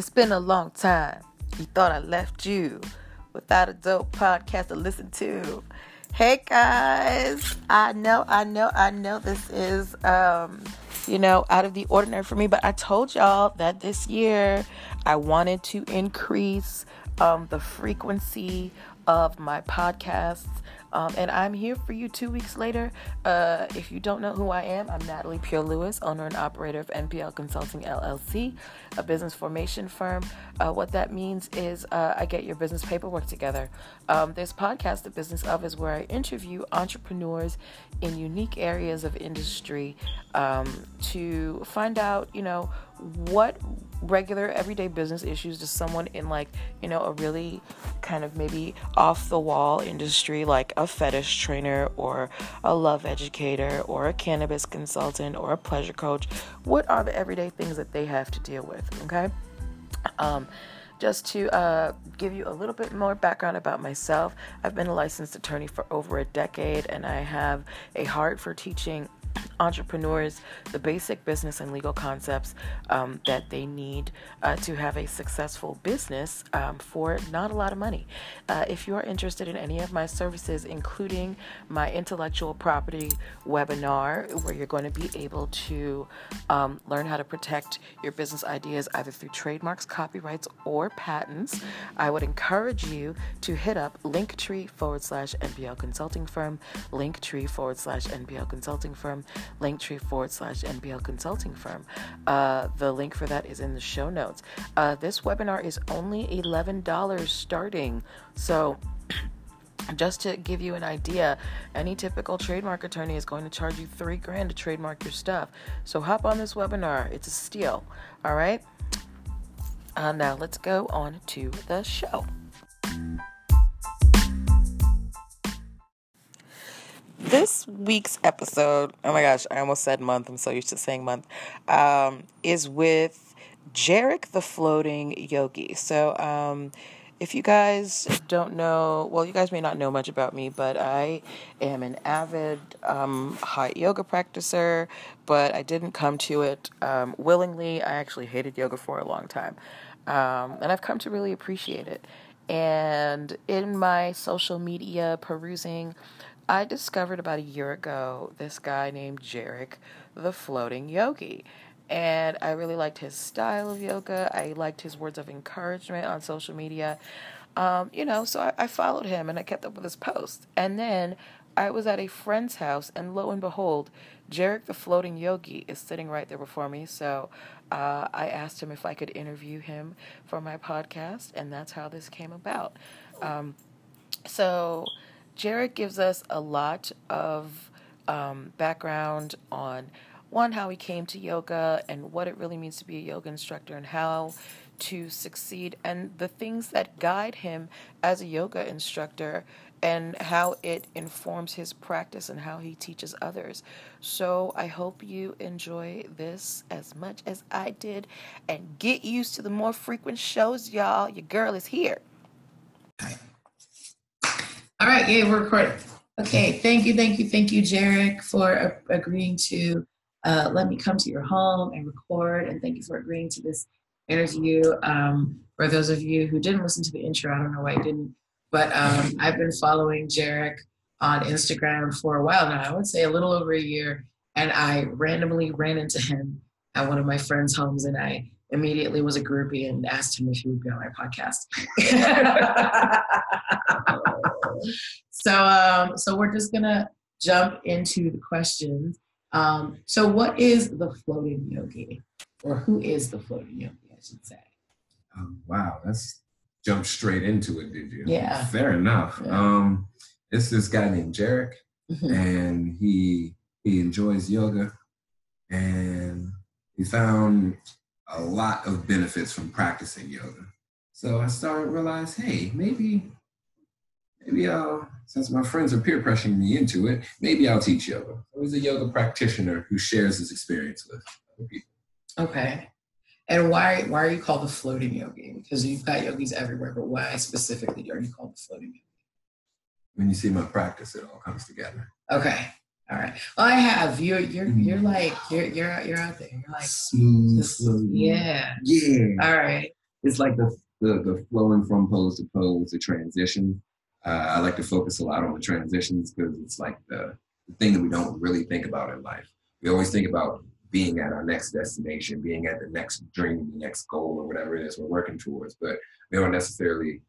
It's been a long time. You thought I left you without a dope podcast to listen to. Hey guys, I know, I know, I know this is, um, you know, out of the ordinary for me, but I told y'all that this year I wanted to increase um, the frequency of my podcasts. Um, and I'm here for you two weeks later. Uh, if you don't know who I am, I'm Natalie Pure Lewis, owner and operator of NPL Consulting LLC, a business formation firm. Uh, what that means is uh, I get your business paperwork together. Um, this podcast, The Business of, is where I interview entrepreneurs in unique areas of industry um, to find out, you know, what regular everyday business issues does someone in like you know a really kind of maybe off the wall industry like a fetish trainer or a love educator or a cannabis consultant or a pleasure coach what are the everyday things that they have to deal with okay? Um just to uh, give you a little bit more background about myself, I've been a licensed attorney for over a decade and I have a heart for teaching entrepreneurs the basic business and legal concepts um, that they need uh, to have a successful business um, for not a lot of money. Uh, if you are interested in any of my services, including my intellectual property webinar, where you're going to be able to um, learn how to protect your business ideas either through trademarks, copyrights, or patents, I would encourage you to hit up linktree forward slash NPL consulting firm, linktree forward slash NPL consulting firm, linktree forward slash NPL consulting firm. Uh, the link for that is in the show notes. Uh, this webinar is only $11 starting. So, just to give you an idea, any typical trademark attorney is going to charge you three grand to trademark your stuff. So hop on this webinar. It's a steal. All right. Uh, now let's go on to the show. This week's episode, oh my gosh, I almost said month. I'm so used to saying month, um, is with Jarek the Floating Yogi. So, um, if you guys don't know, well, you guys may not know much about me, but I am an avid um, hot yoga practicer, but I didn't come to it um, willingly. I actually hated yoga for a long time, um, and I've come to really appreciate it. And in my social media perusing, I discovered about a year ago this guy named Jarek, the floating yogi. And I really liked his style of yoga. I liked his words of encouragement on social media. Um, you know, so I, I followed him and I kept up with his posts. And then I was at a friend's house, and lo and behold, Jarek the floating yogi is sitting right there before me. So uh, I asked him if I could interview him for my podcast, and that's how this came about. Um, so Jarek gives us a lot of um, background on one, how he came to yoga and what it really means to be a yoga instructor and how to succeed, and the things that guide him as a yoga instructor and how it informs his practice and how he teaches others. So I hope you enjoy this as much as I did and get used to the more frequent shows, y'all. Your girl is here. All right, yeah, we're recording. Okay, thank you, thank you, thank you, Jarek, for agreeing to uh, let me come to your home and record, and thank you for agreeing to this interview. Um, for those of you who didn't listen to the intro, I don't know why you didn't, but um, I've been following Jarek on Instagram for a while now. I would say a little over a year, and I randomly ran into him at one of my friends' homes, and I immediately was a groupie and asked him if he would be on my podcast. so, um, so we're just gonna jump into the questions. Um, so, what is the floating yogi, or who is the floating yogi? I should say. Um, wow, let's jump straight into it. Did you? Yeah. Fair enough. Yeah. Um, it's this guy named Jarek, Mhm. and he he enjoys yoga, and he found a lot of benefits from practicing yoga. So I started to realize, hey, maybe, maybe I'll, since my friends are peer pressuring me into it, maybe I'll teach yoga. So he's a yoga practitioner who shares his experience with other people. Okay. And why why are you called the floating yogi? Because you've got yogis everywhere, but why specifically are you called the floating yogi? When you see my practice, it all comes together. Okay. All right. Well, I have. You're you're Mhm. you're like you're you're out- you're out there. You're like Smooth, flowy. yeah. Yeah. All right. it's like the, the, the flowing from pose to pose, the transition. Uh, I like to focus a lot on the transitions because it's like the, the thing that we don't really think about in life. We always think about being at our next destination, being at the next dream, the next goal, or whatever it is we're working towards. But we don't necessarily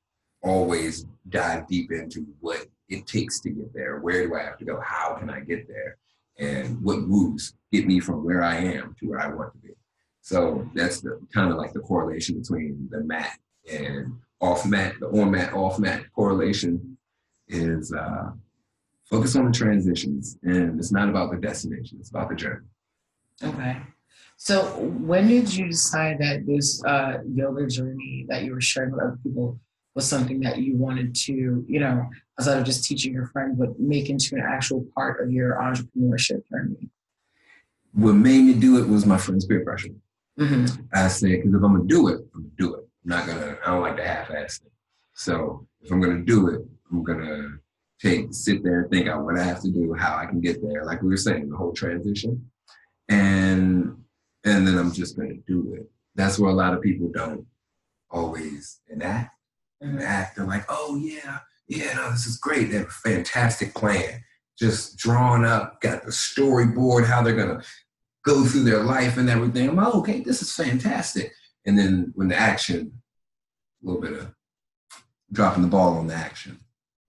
always dive deep into what it takes to get there. Where do I have to go? How can I get there? And what moves get me from where I am to where I want to be. So that's the kind of like the correlation between the mat and off mat, the on mat, off mat correlation is uh, focus on the transitions. And it's not about the destination, it's about the journey. Okay. So when did you decide that this uh, yoga journey that you were sharing with other people was something that you wanted to, you know, outside of just teaching your friend, but make into an actual part of your entrepreneurship journey? What made me do it was my friend's peer pressure. Mm-hmm. I said, because if I'm gonna do it, I'm gonna do it. I'm not gonna. I don't like to half-ass it. So if I'm gonna do it, I'm gonna take sit there and think out what I have to do, how I can get there. Like we were saying, the whole transition, and and then I'm just gonna do it. That's where a lot of people don't always enact. Mm-hmm. Act. They're like, oh yeah, yeah, no, this is great. They have a fantastic plan, just drawn up, got the storyboard, how they're gonna go through their life and everything. I'm like, okay, this is fantastic. And then when the action, a little bit of dropping the ball on the action.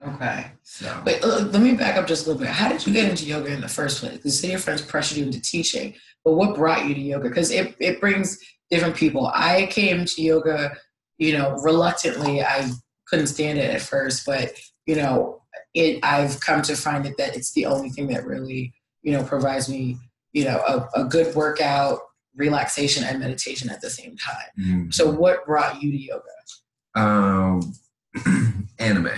Okay. So Wait, uh, let me back up just a little bit. How did you get into yoga in the first place? You say your friends pressured you into teaching, but what brought you to yoga? Because it, it brings different people. I came to yoga, you know, reluctantly. I couldn't stand it at first, but you know, it. I've come to find it that it's the only thing that really, you know, provides me, you know, a, a good workout, relaxation, and meditation at the same time. mm, So, what brought you to yoga? um, anime,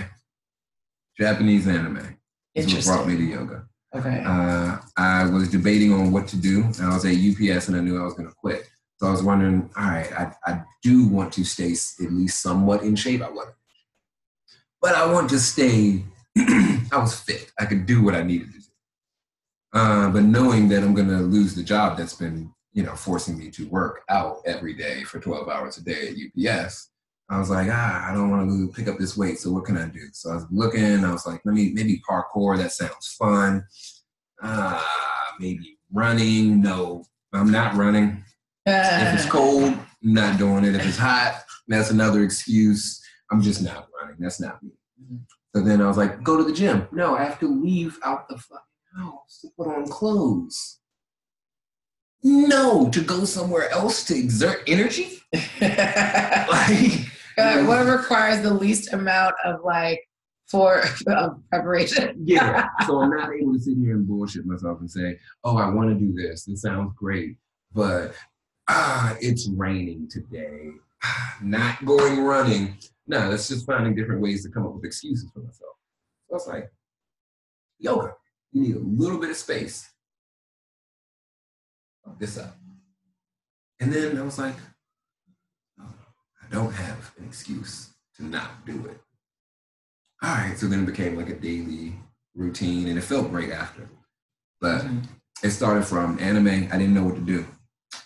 Japanese anime is what brought me to yoga. Okay. Uh, I was debating on what to do. I was at UPS and I knew I was going to quit. So I was wondering, all right, I, I do want to stay at least somewhat in shape. I wasn't. But I want to stay, I was fit. I could do what I needed to do. Uh, but knowing that I'm going to lose the job that's been, you know, forcing me to work out every day for 12 hours a day at UPS, I was like, ah, I don't want to pick up this weight. So what can I do? So I was looking. I was like, let me maybe parkour. That sounds fun. Ah, maybe running. No, I'm not running. If it's cold, I'm not doing it. If it's hot, that's another excuse. I'm just not running. That's not me. Mhm. So then I was like, go to the gym. No, I have to leave out the fucking house to put on clothes. No, to go somewhere else to exert energy? Like, Uh, what requires the least amount of like for of preparation? yeah. So I'm not able to sit here and bullshit myself and say, oh, I want to do this. This sounds great. But ah, it's raining today. Not going running. No, that's just finding different ways to come up with excuses for myself. So it's like, yoga. You need a little bit of space. This up. And then I was like, oh, I don't have an excuse to not do it. All right, so then it became like a daily routine and it felt great after. But Mhm. it started from anime. I didn't know what to do.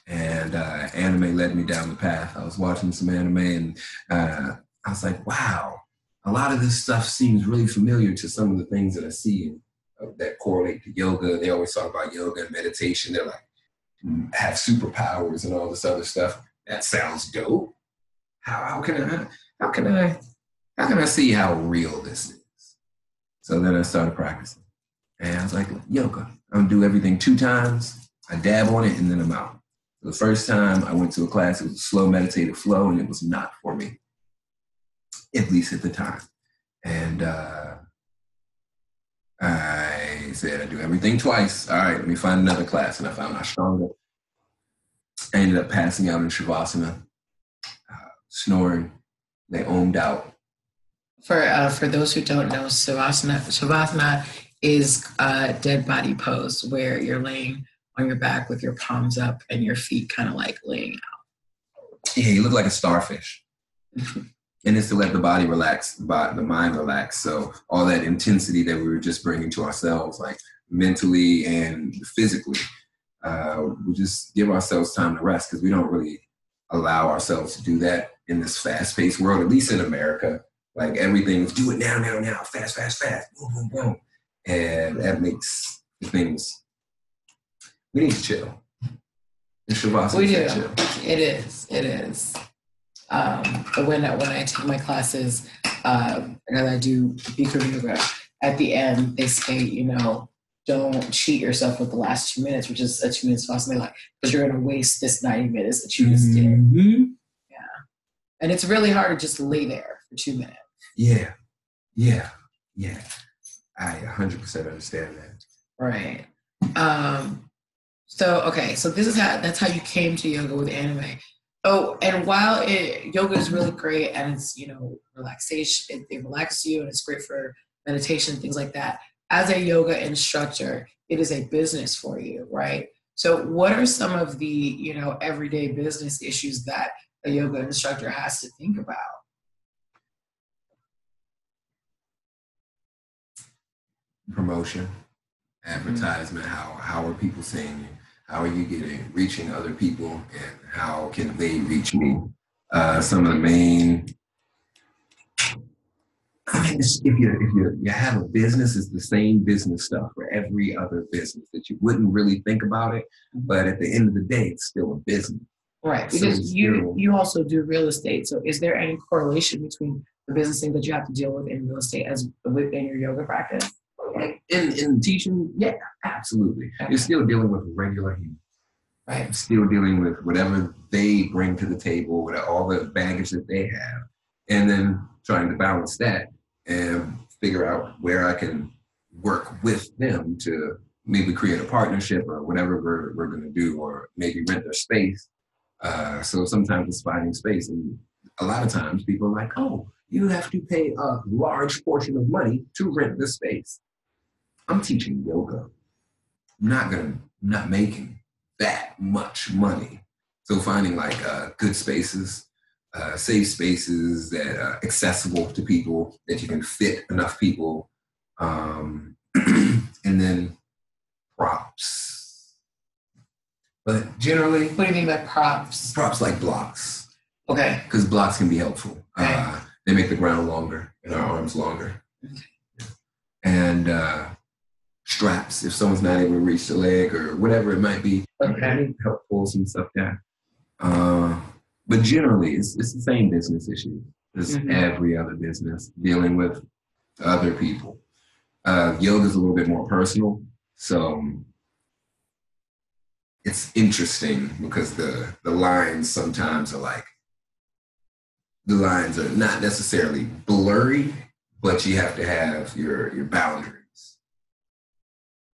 And uh, anime led me down the path. I was watching some anime and uh, I was like, wow, a lot of this stuff seems really familiar to some of the things that I see uh, that correlate to yoga. They always talk about yoga and meditation. They're like, have superpowers and all this other stuff. That sounds dope. How, how can I, how can I, how can I see how real this is? So then I started practicing. And I was like, yoga. I'm gonna do everything two times. I dab on it and then I'm out. The first time I went to a class, it was a slow meditative flow, and it was not for me, at least at the time. And uh, I said, I do everything twice. All right, let me find another class. And I found Ashtanga. I ended up passing out in Shavasana, uh, snoring. They owned out. For uh, for those who don't know, Savasana Shavasana is a dead body pose where you're laying on your back with your palms up and your feet kind of like laying out. Yeah, you look like a starfish. and it's to let the body relax, the, body, the mind relax. So all that intensity that we were just bringing to ourselves, like mentally and physically, uh, we just give ourselves time to rest because we don't really allow ourselves to do that in this fast-paced world, at least in America. Like everything's do it now, now, now, fast, fast, fast, boom, boom, boom, and that makes things. We need to chill. We do. chill. It is. It is. Um, when I- when I take my classes, um, and I do Bikram yoga, at the end they say, you know, don't cheat yourself with the last two minutes, which is a two minutes fast like because you're gonna waste this ninety minutes that you just did. Yeah, And it's really hard to just lay there for two minutes. Yeah, yeah, yeah. I 100% understand that. Right. Um, so okay, so this is how that's how you came to yoga with anime. Oh, and while it, yoga is really great and it's you know relaxation, it, it relaxes you and it's great for meditation things like that. As a yoga instructor, it is a business for you, right? So, what are some of the you know everyday business issues that a yoga instructor has to think about? Promotion, mm-hmm. advertisement. How how are people seeing you? How are you getting reaching other people, and how can they reach me? Uh, some of the main. I mean, if you if you you have a business, it's the same business stuff for every other business that you wouldn't really think about it, but at the end of the day, it's still a business. Right, So because you still- you also do real estate. So is there any correlation between the business thing that you have to deal with in real estate as within your yoga practice? In in teaching, yeah, absolutely. You're still dealing with regular humans. Right. still dealing with whatever they bring to the table, with all the baggage that they have, and then trying to balance that and figure out where I can work with them to maybe create a partnership or whatever we're, we're going to do, or maybe rent their space. Uh, so sometimes it's finding space, and a lot of times people are like, "Oh, you have to pay a large portion of money to rent this space." I'm teaching yoga. I'm not gonna, I'm not making that much money. So finding like uh, good spaces, uh, safe spaces that are accessible to people, that you can fit enough people, um, and then props. But generally, What do you mean by props? props like blocks, Okay. because blocks can be helpful. Uh, they make the ground longer and our arms longer. Okay. And uh, straps, if someone's not able to reach the leg or whatever it might be, Okay. help pull some stuff down. Uh, but generally, it's, it's the same business issue as Mhm. every other business dealing with other people. Uh, Yoga is a little bit more personal, so it's interesting because the the lines sometimes are like the lines are not necessarily blurry, but you have to have your your boundaries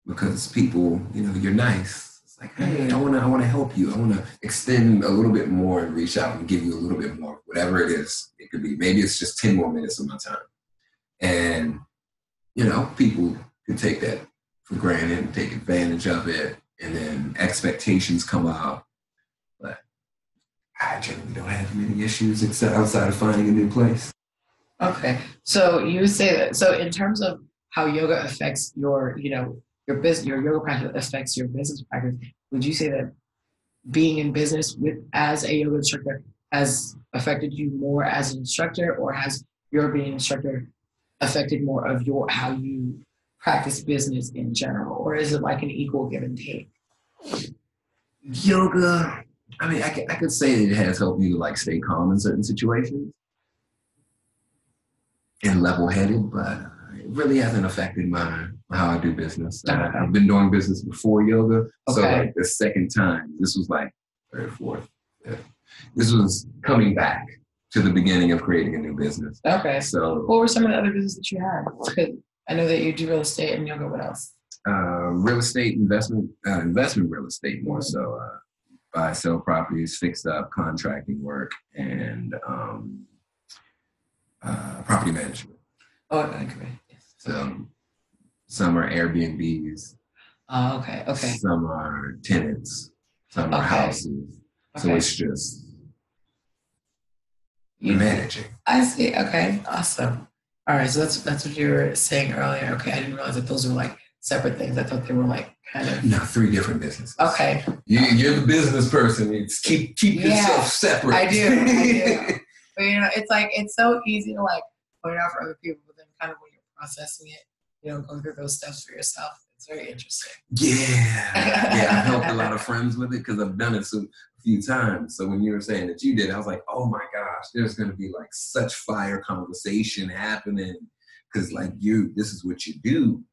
because people, you know, you're nice. It's like, hey, I wanna I wanna help you. I wanna extend a little bit more and reach out and give you a little bit more, whatever it is. It could be maybe it's just 10 more minutes of my time. And you know, people can take that for granted and take advantage of it, and then expectations come up. But I generally don't have many issues except outside of finding a new place. Okay. So you say that. So in terms of how yoga affects your, you know, your business, your yoga practice affects your business practice. Would you say that being in business with as a yoga instructor has affected you more as an instructor, or has your being an instructor affected more of your how you practice business in general, or is it like an equal give and take? yoga i mean I, I could say it has helped to like stay calm in certain situations and level-headed but uh, it really hasn't affected my how i do business uh, Okay. i've been doing business before yoga so like the second time this was like third fourth fifth. this was coming back to the beginning of creating a new business Okay. so What were some of the other businesses that you had? I know that you do real estate and yoga. What else? uh, real estate investment, uh, investment real estate more so. Uh, buy, sell properties, fixed up, contracting work, and um, uh, property management. Oh, okay. So some are Airbnbs, Oh, okay. Okay. some are tenants, some are Okay. houses. So Okay. it's just You- managing. I see. Okay. Awesome. All right. So that's that's what you were saying earlier. Okay. I didn't realize that those were like separate things. I thought they were like kind of No, three different businesses. okay. You, you're the business person. It's keep keep Yeah, yourself separate. I do, I do. But you know, it's like it's so easy to like point out for other people, but then kind of when you're processing it, you know, going through those steps for yourself, it's very interesting. Yeah, yeah. I helped a lot of friends with it because I've done it so a few times. So when you were saying that you did, I was like, oh my gosh, there's going to be like such fire conversation happening because like you, this is what you do.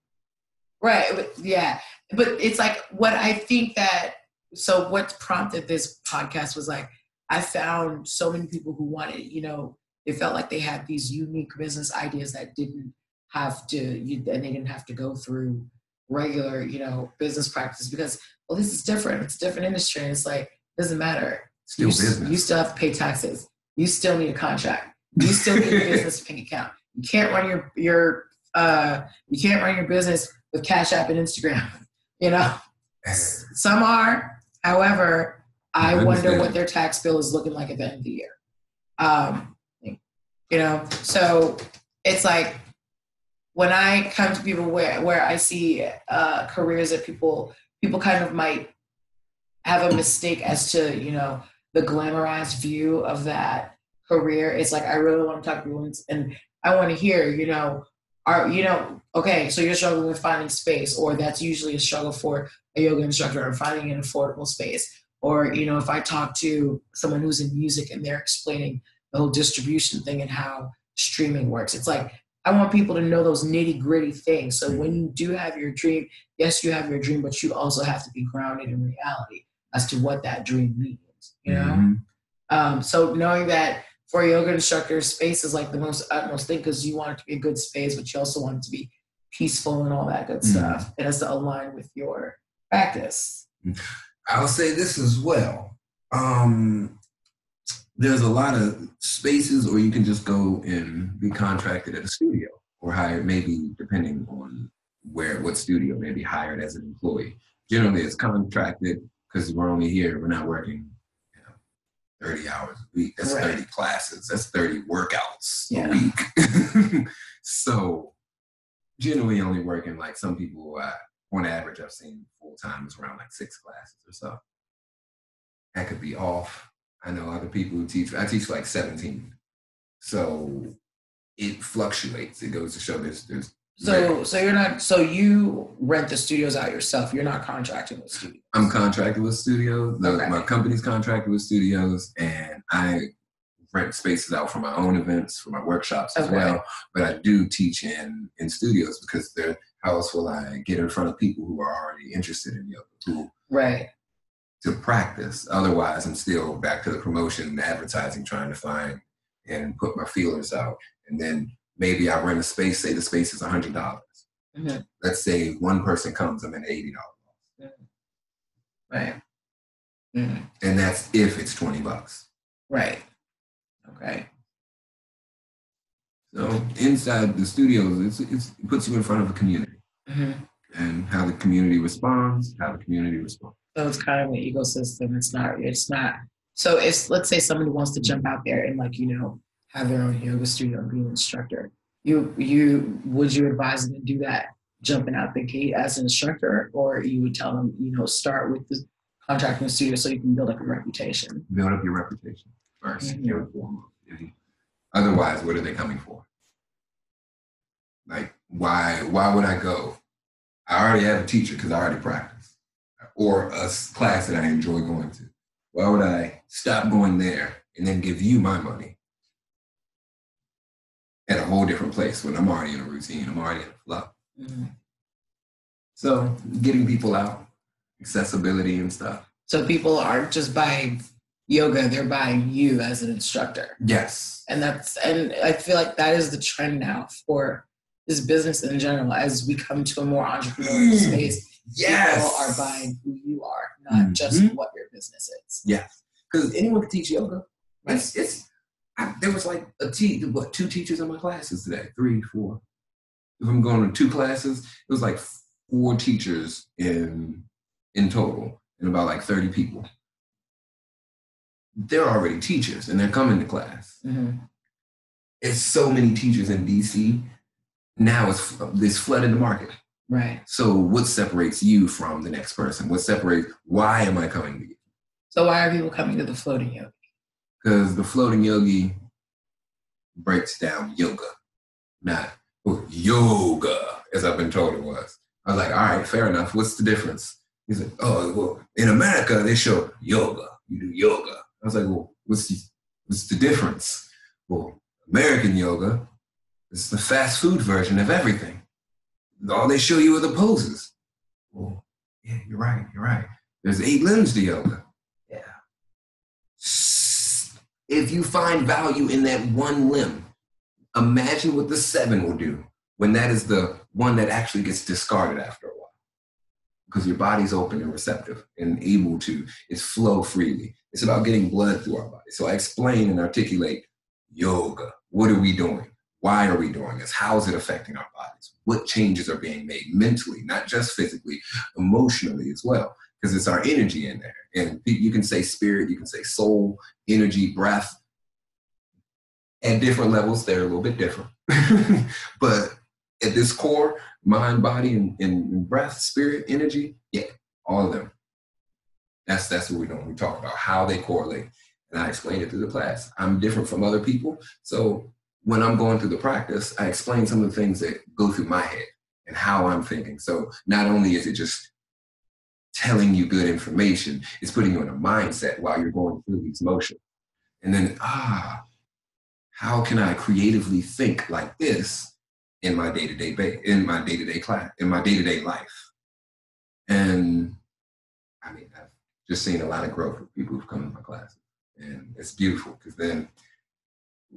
Right. but- Yeah. But it's like what I think that so what prompted this podcast was like I found so many people who wanted, you know, they felt like they had these unique business ideas that didn't have to you and they didn't have to go through regular, you know, business practice because well this is different. It's a different industry. And it's like it doesn't matter. Still you, business. you still have to pay taxes. You still need a contract. You still need a business bank account. You can't run your your uh you can't run your business with Cash App and Instagram. You know, some are. However, I I wonder what their tax bill is looking like at the end of the year. Um, you know, so it's like when I come to people where where I see uh, careers that people people kind of might have a mistake as to you know the glamorized view of that career. It's like I really want to talk to people and- I want to hear you know are you know okay so you're struggling with finding space or that's usually a struggle for a yoga instructor or finding an affordable space or you know if i talk to someone who's in music and they're explaining the whole distribution thing and how streaming works it's like i want people to know those nitty gritty things so when you do have your dream yes you have your dream but you also have to be grounded in reality as to what that dream means you know Mhm. um, so knowing that for a yoga instructor, space is like the most utmost thing because you want it to be a good space, but you also want it to be peaceful and all that good Mhm. stuff. It has to align with your practice. I'll say this as well. Um, there's a lot of spaces, or you can just go and be contracted at a studio, or hired, maybe depending on where what studio, maybe hired as an employee. Generally, it's contracted because we're only here. We're not working, you know, 30 hours a week. That's Right. 30 classes. That's 30 workouts Yeah. a week. so, generally, only working like some people. Uh, on average, I've seen full time is around like six classes or so. That could be off. I know other people who teach. I teach like seventeen, so it fluctuates. It goes to show there's there's So, so you're not. So you rent the studios out yourself. You're not contracting with studios. I'm contracted with studios. The, Okay. My company's contracted with studios, and I rent spaces out for my own events, for my workshops as Okay. well. But I do teach in in studios because they're how else will I get in front of people who are already interested in yoga, who Right. To practice. Otherwise, I'm still back to the promotion and advertising, trying to find and put my feelers out. And then maybe I rent a space, say the space is $100. dollars Mhm. Let's say one person comes, I'm at $80. Right. Mhm. And that's if it's 20 bucks. Right. Okay. So inside the studios, it's, it's, it puts you in front of a community hmm and how the community responds, how the community responds. So it's kind of an ecosystem. It's not. It's not. So if let's say somebody wants to jump out there and like you know have their own yoga studio and be an instructor, you you would you advise them to do that jumping out the gate as an instructor, or you would tell them you know start with the contracting studio so you can build up a reputation. Build up your reputation 1st Mhm. and foremost. Otherwise, what are they coming for? Like, why? Why would I go? I already have a teacher because I already practice, or a class that I enjoy going to. Why would I stop going there and then give you my money at a whole different place when I'm already in a routine? I'm already in a flow. So, getting people out, accessibility and stuff. So people aren't just buying yoga; they're buying you as an instructor. Yes. and that's and i feel like that is the trend now for this business in general as we come to a more entrepreneurial Mm. space Yes. people are buying who you are not just Mhm. what your business is Yes, because anyone can teach yoga. It's it's. I, there was like a te- what two teachers in my classes today, three, four. If I'm going to two classes, it was like four teachers in in total, and about like thirty people. They're already teachers, and they're coming to class. Mhm. It's so many teachers in DC. Now it's it's flooded the market. Right. So what separates you from the next person? What separates why am I coming to you? So why are people coming to the floating yogi? Because the floating yogi breaks down yoga, not oh, yoga, as I've been told it was. I was like, all right, fair enough. What's the difference? He's like, oh, well, in America, they show yoga. You do yoga. I was like, well, what's the, what's the difference? Well, American yoga is the fast food version of everything. All they show you are the poses. Well, yeah, you're right, you're right. There's eight limbs to yoga. Yeah. If you find value in that one limb, imagine what the seven will do when that is the one that actually gets discarded after a while. Because your body's open and receptive and able to, it's flow freely. It's about getting blood through our body. So I explain and articulate yoga. What are we doing? Why are we doing this? How is it affecting our bodies? What changes are being made mentally, not just physically, emotionally as well? Because it's our energy in there. And you can say spirit, you can say soul, energy, breath. At different levels, they're a little bit different. but at this core, mind, body, and, and breath, spirit, energy, yeah, all of them. That's that's what we're doing. We talk about how they correlate. And I explain it through the class. I'm different from other people. So when I'm going through the practice, I explain some of the things that go through my head and how I'm thinking. So not only is it just telling you good information, it's putting you in a mindset while you're going through these motions. And then, ah, how can I creatively think like this in my day-to-day ba- in my day-to-day class in my day-to-day life and i mean i've just seen a lot of growth with people who've come to my classes and it's beautiful because then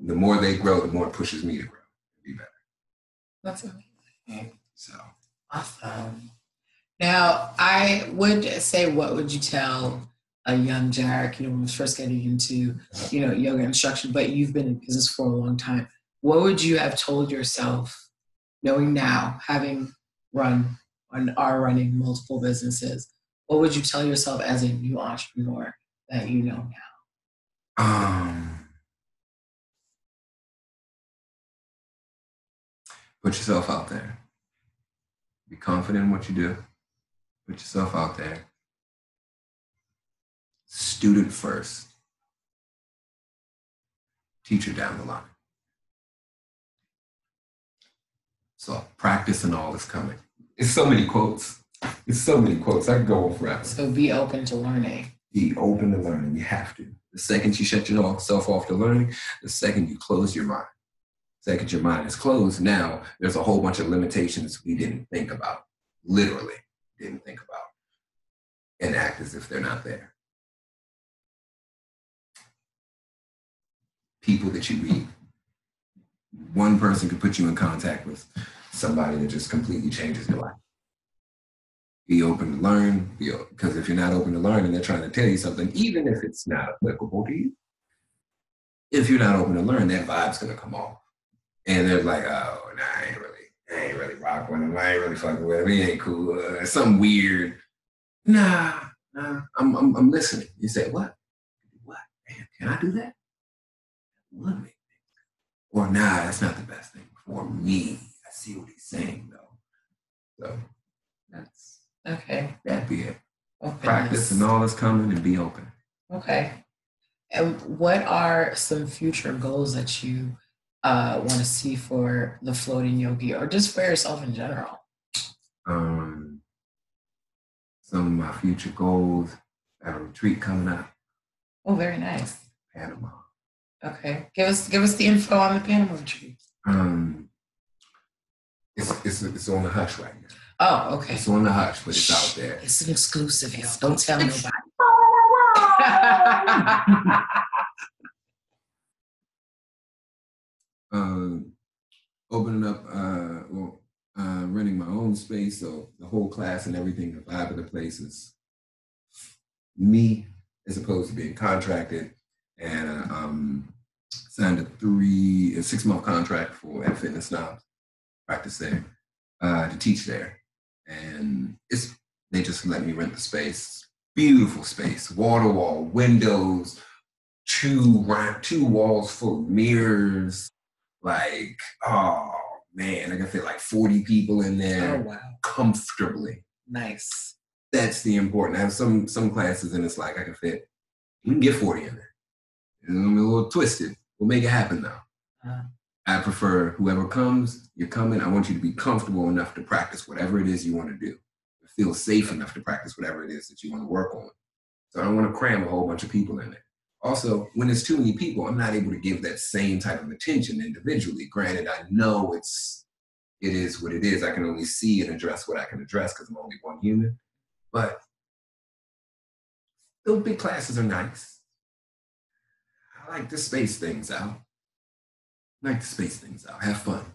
the more they grow the more it pushes me to grow and be better that's amazing so awesome now i would say what would you tell a young Jarek, you know, when was first getting into, you know, yoga instruction, but you've been in business for a long time. What would you have told yourself knowing now, having run and are running multiple businesses, what would you tell yourself as a new entrepreneur that you know now? Um, put yourself out there. Be confident in what you do. Put yourself out there. Student first. Teacher down the line. So practice and all is coming. It's so many quotes. It's so many quotes. I could go on forever. So be open to learning. Be open to learning. You have to. The second you shut yourself off to learning, the second you close your mind. Second your mind is closed, now there's a whole bunch of limitations we didn't think about. Literally didn't think about. And act as if they're not there. People that you read one person could put you in contact with somebody that just completely changes your life. Be open to learn, because if you're not open to learn and they're trying to tell you something, even if it's not applicable to you, if you're not open to learn, that vibe's gonna come off. And they're like, oh, nah, I ain't really, I ain't really rocking with him. I ain't really fucking with him. He ain't cool. Uh, something weird. Nah, nah, I'm, I'm, I'm listening. You say, what? What? Man, can I do that? Love me. Or nah, that's not the best thing for me. I see what he's saying though. So that's okay. That'd be it. Openness. Practice and all is coming and be open. Okay. And what are some future goals that you uh, want to see for the floating yogi or just for yourself in general? Um, some of my future goals. I have a retreat coming up. Oh, very nice. Panama. Okay, give us give us the info on the Panama retreat. Um, it's it's it's on the hush right now. Oh, okay. It's on the hush, but it's out there. It's an exclusive, y'all. Don't tell nobody. um, opening up, uh, well, uh, renting my own space, so the whole class and everything, the vibe of the place is me as opposed to being contracted. And uh, um, signed a three, a six month contract for at Fitness Snobs, practice there, uh, to teach there, and it's they just let me rent the space. Beautiful space, to wall, windows, two two walls full of mirrors, like oh man, I can fit like 40 people in there Oh wow. comfortably. Nice. That's the important. I have some some classes and it's like I can fit, We can get 40 in there. It's gonna be a little twisted. We'll make it happen though. Uh, I prefer whoever comes, you're coming. I want you to be comfortable enough to practice whatever it is you want to do. Feel safe enough to practice whatever it is that you want to work on. So I don't want to cram a whole bunch of people in there. Also, when there's too many people, I'm not able to give that same type of attention individually. Granted, I know it's it is what it is. I can only see and address what I can address because I'm only one human. But those big classes are nice. I like to space things out. I like to space things out. Have fun.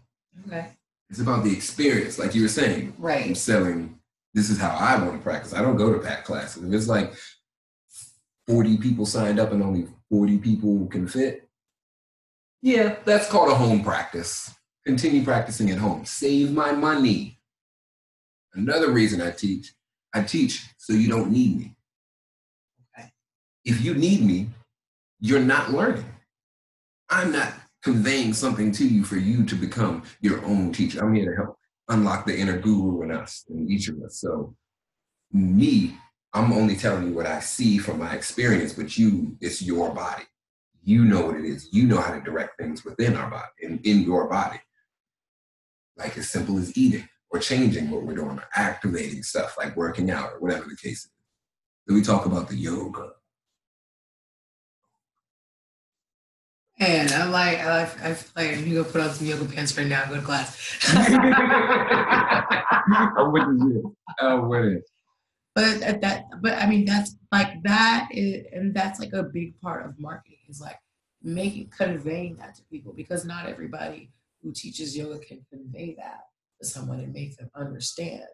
okay. It's about the experience, like you were saying. right I'm selling. This is how I want to practice. I don't go to packed classes. If it's like 40 people signed up and only 40 people can fit, yeah, that's called a home practice. Continue practicing at home. Save my money. Another reason I teach, I teach so you don't need me. Okay. If you need me, you're not learning. I'm not conveying something to you for you to become your own teacher. I'm here to help unlock the inner guru in us, in each of us. So, me, I'm only telling you what I see from my experience, but you, it's your body. You know what it is. You know how to direct things within our body, and in your body. Like as simple as eating or changing what we're doing or activating stuff like working out or whatever the case is. So we talk about the yoga. And I'm like, I, I feel like you go put on some yoga pants right now, and go to class. I'm with you. I'm with it. But that, that, but I mean, that's like that is, and that's like a big part of marketing is like making conveying that to people because not everybody who teaches yoga can convey that to someone and make them understand.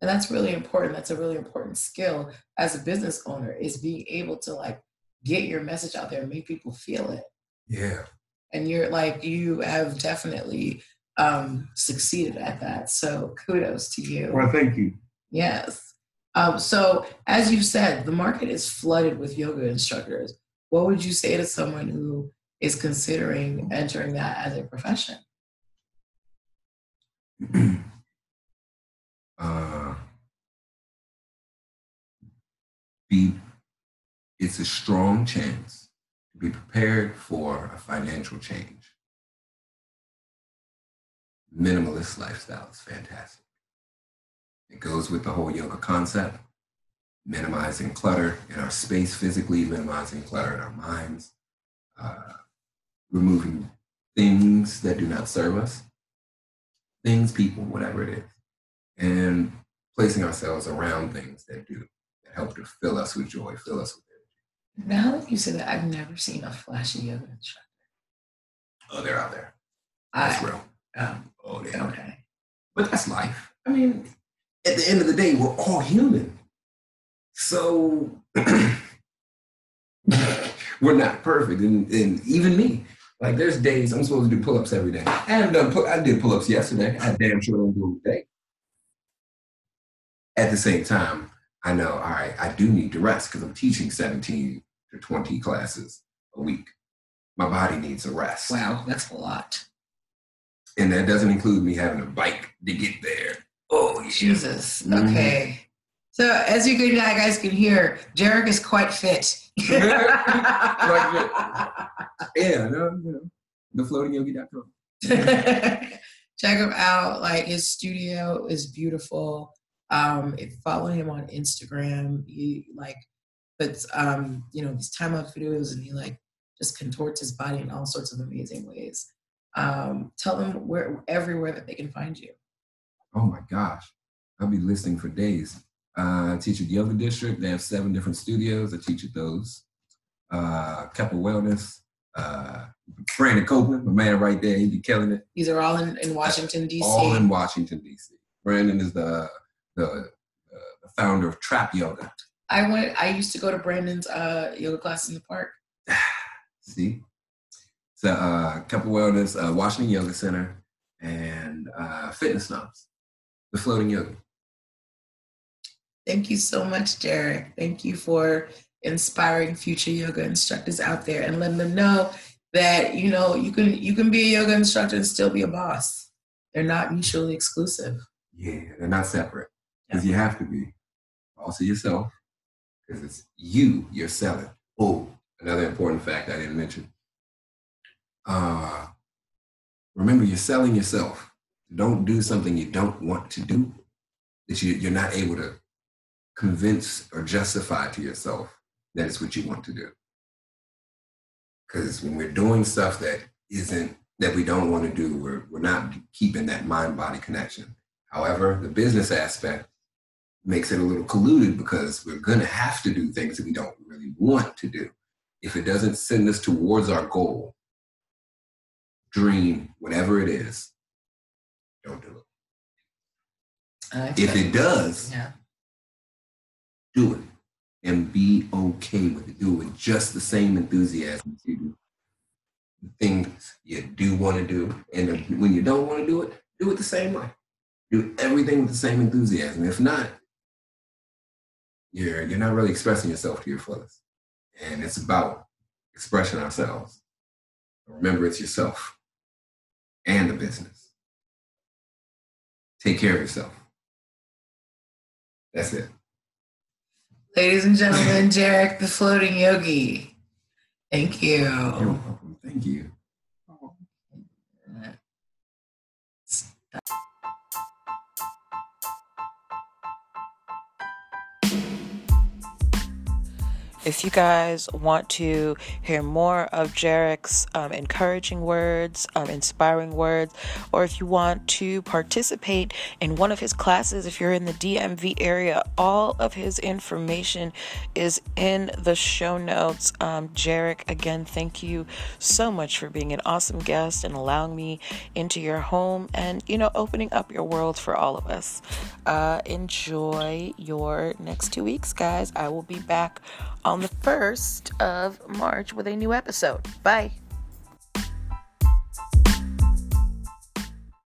And that's really important. That's a really important skill as a business owner is being able to like get your message out there and make people feel it. Yeah. and you're like you have definitely um succeeded at that so kudos to you Well, thank you. yes um so as you said the market is flooded with yoga instructors what would you say to someone who is considering entering that as a profession uh, be it's a strong chance to be prepared for a financial change. Minimalist lifestyle is fantastic. It goes with the whole yoga concept, minimizing clutter in our space physically, minimizing clutter in our minds, uh, removing things that do not serve us, things, people, whatever it is and placing ourselves around things that do that help to fill us with joy, fill us with energy. now that you say that i've never seen a flashy yoga instructor Oh, they're out there. That's I, real. um, Oh, yeah. okay But that's life. I mean, at the end of the day, we're all human. So we're not perfect. And, and even me, like there's days I'm supposed to do pull-ups every day. I haven't done pull I did pull-ups yesterday. I damn sure don't do them today. At the same time, I know, all right, I do need to rest because I'm teaching 17 to 20 classes a week. My body needs a rest. wow that's a lot And that doesn't include me having a bike to get there. Jesus. Mhm. Okay. So as you guys can hear, Jarek is quite fit. Yeah, no, you know, thefloatingyogi.com. Check him out. Like his studio is beautiful. Um, if follow him on Instagram. He like puts um, you know, these time up videos and he like just contorts his body in all sorts of amazing ways. Um, tell them where everywhere that they can find you. Oh my gosh, I'll be listening for days. Uh, I teach at Yoga District. They have seven different studios. I teach at those. Uh, Keppel Wellness. Uh, Brandon Copeland, my man right there, he be killing it. These are all in, in Washington, DC. All in Washington D.C. Brandon is the the, uh, the founder of Trap Yoga. I went. I used to go to Brandon's uh, yoga class in the park. See, so uh, Keppel Wellness, uh, Washington Yoga Center, and uh, Fitness Snobs, the Floating Yoga. Thank you so much, Jarek. Thank you for inspiring future yoga instructors out there and letting them know that you know you can you can be a yoga instructor and still be a boss. they're not mutually exclusive. Yeah, they're not separate because you have to be. Also yourself because it's you you're selling. Oh, another important fact I didn't mention. Uh, remember, you're selling yourself. Don't do something you don't want to do that you, you're not able to convince or justify to yourself that it's what you want to do. Because when we're doing stuff that isn't that we don't want to do, we're, we're not keeping that mind body connection. However, the business aspect makes it a little colluded because we're going to have to do things that we don't really want to do. If it doesn't send us towards our goal, dream, whatever it is, don't do it. if it does, yeah. Do it and be okay with it. Do it with just the same enthusiasm as you do. The things you do want to do, and when you don't want to do it, do it the same way. Do everything with the same enthusiasm. If not, you're you're not really expressing yourself to your fullest. And it's about expressing ourselves. Remember, it's yourself and the business. Take care of yourself. That's it. Ladies and gentlemen, Jarek the floating yogi. Thank you. You're welcome. Thank you. If you guys want to hear more of Jarek's um, encouraging words, um, inspiring words, or if you want to participate in one of his classes, if you're in the DMV area, all of his information is in the show notes. Um, Jarek, again, thank you so much for being an awesome guest and allowing me into your home and, you know, opening up your world for all of us. Uh, enjoy your next two weeks, guys. I will be back on the 1st of March with a new episode. Bye.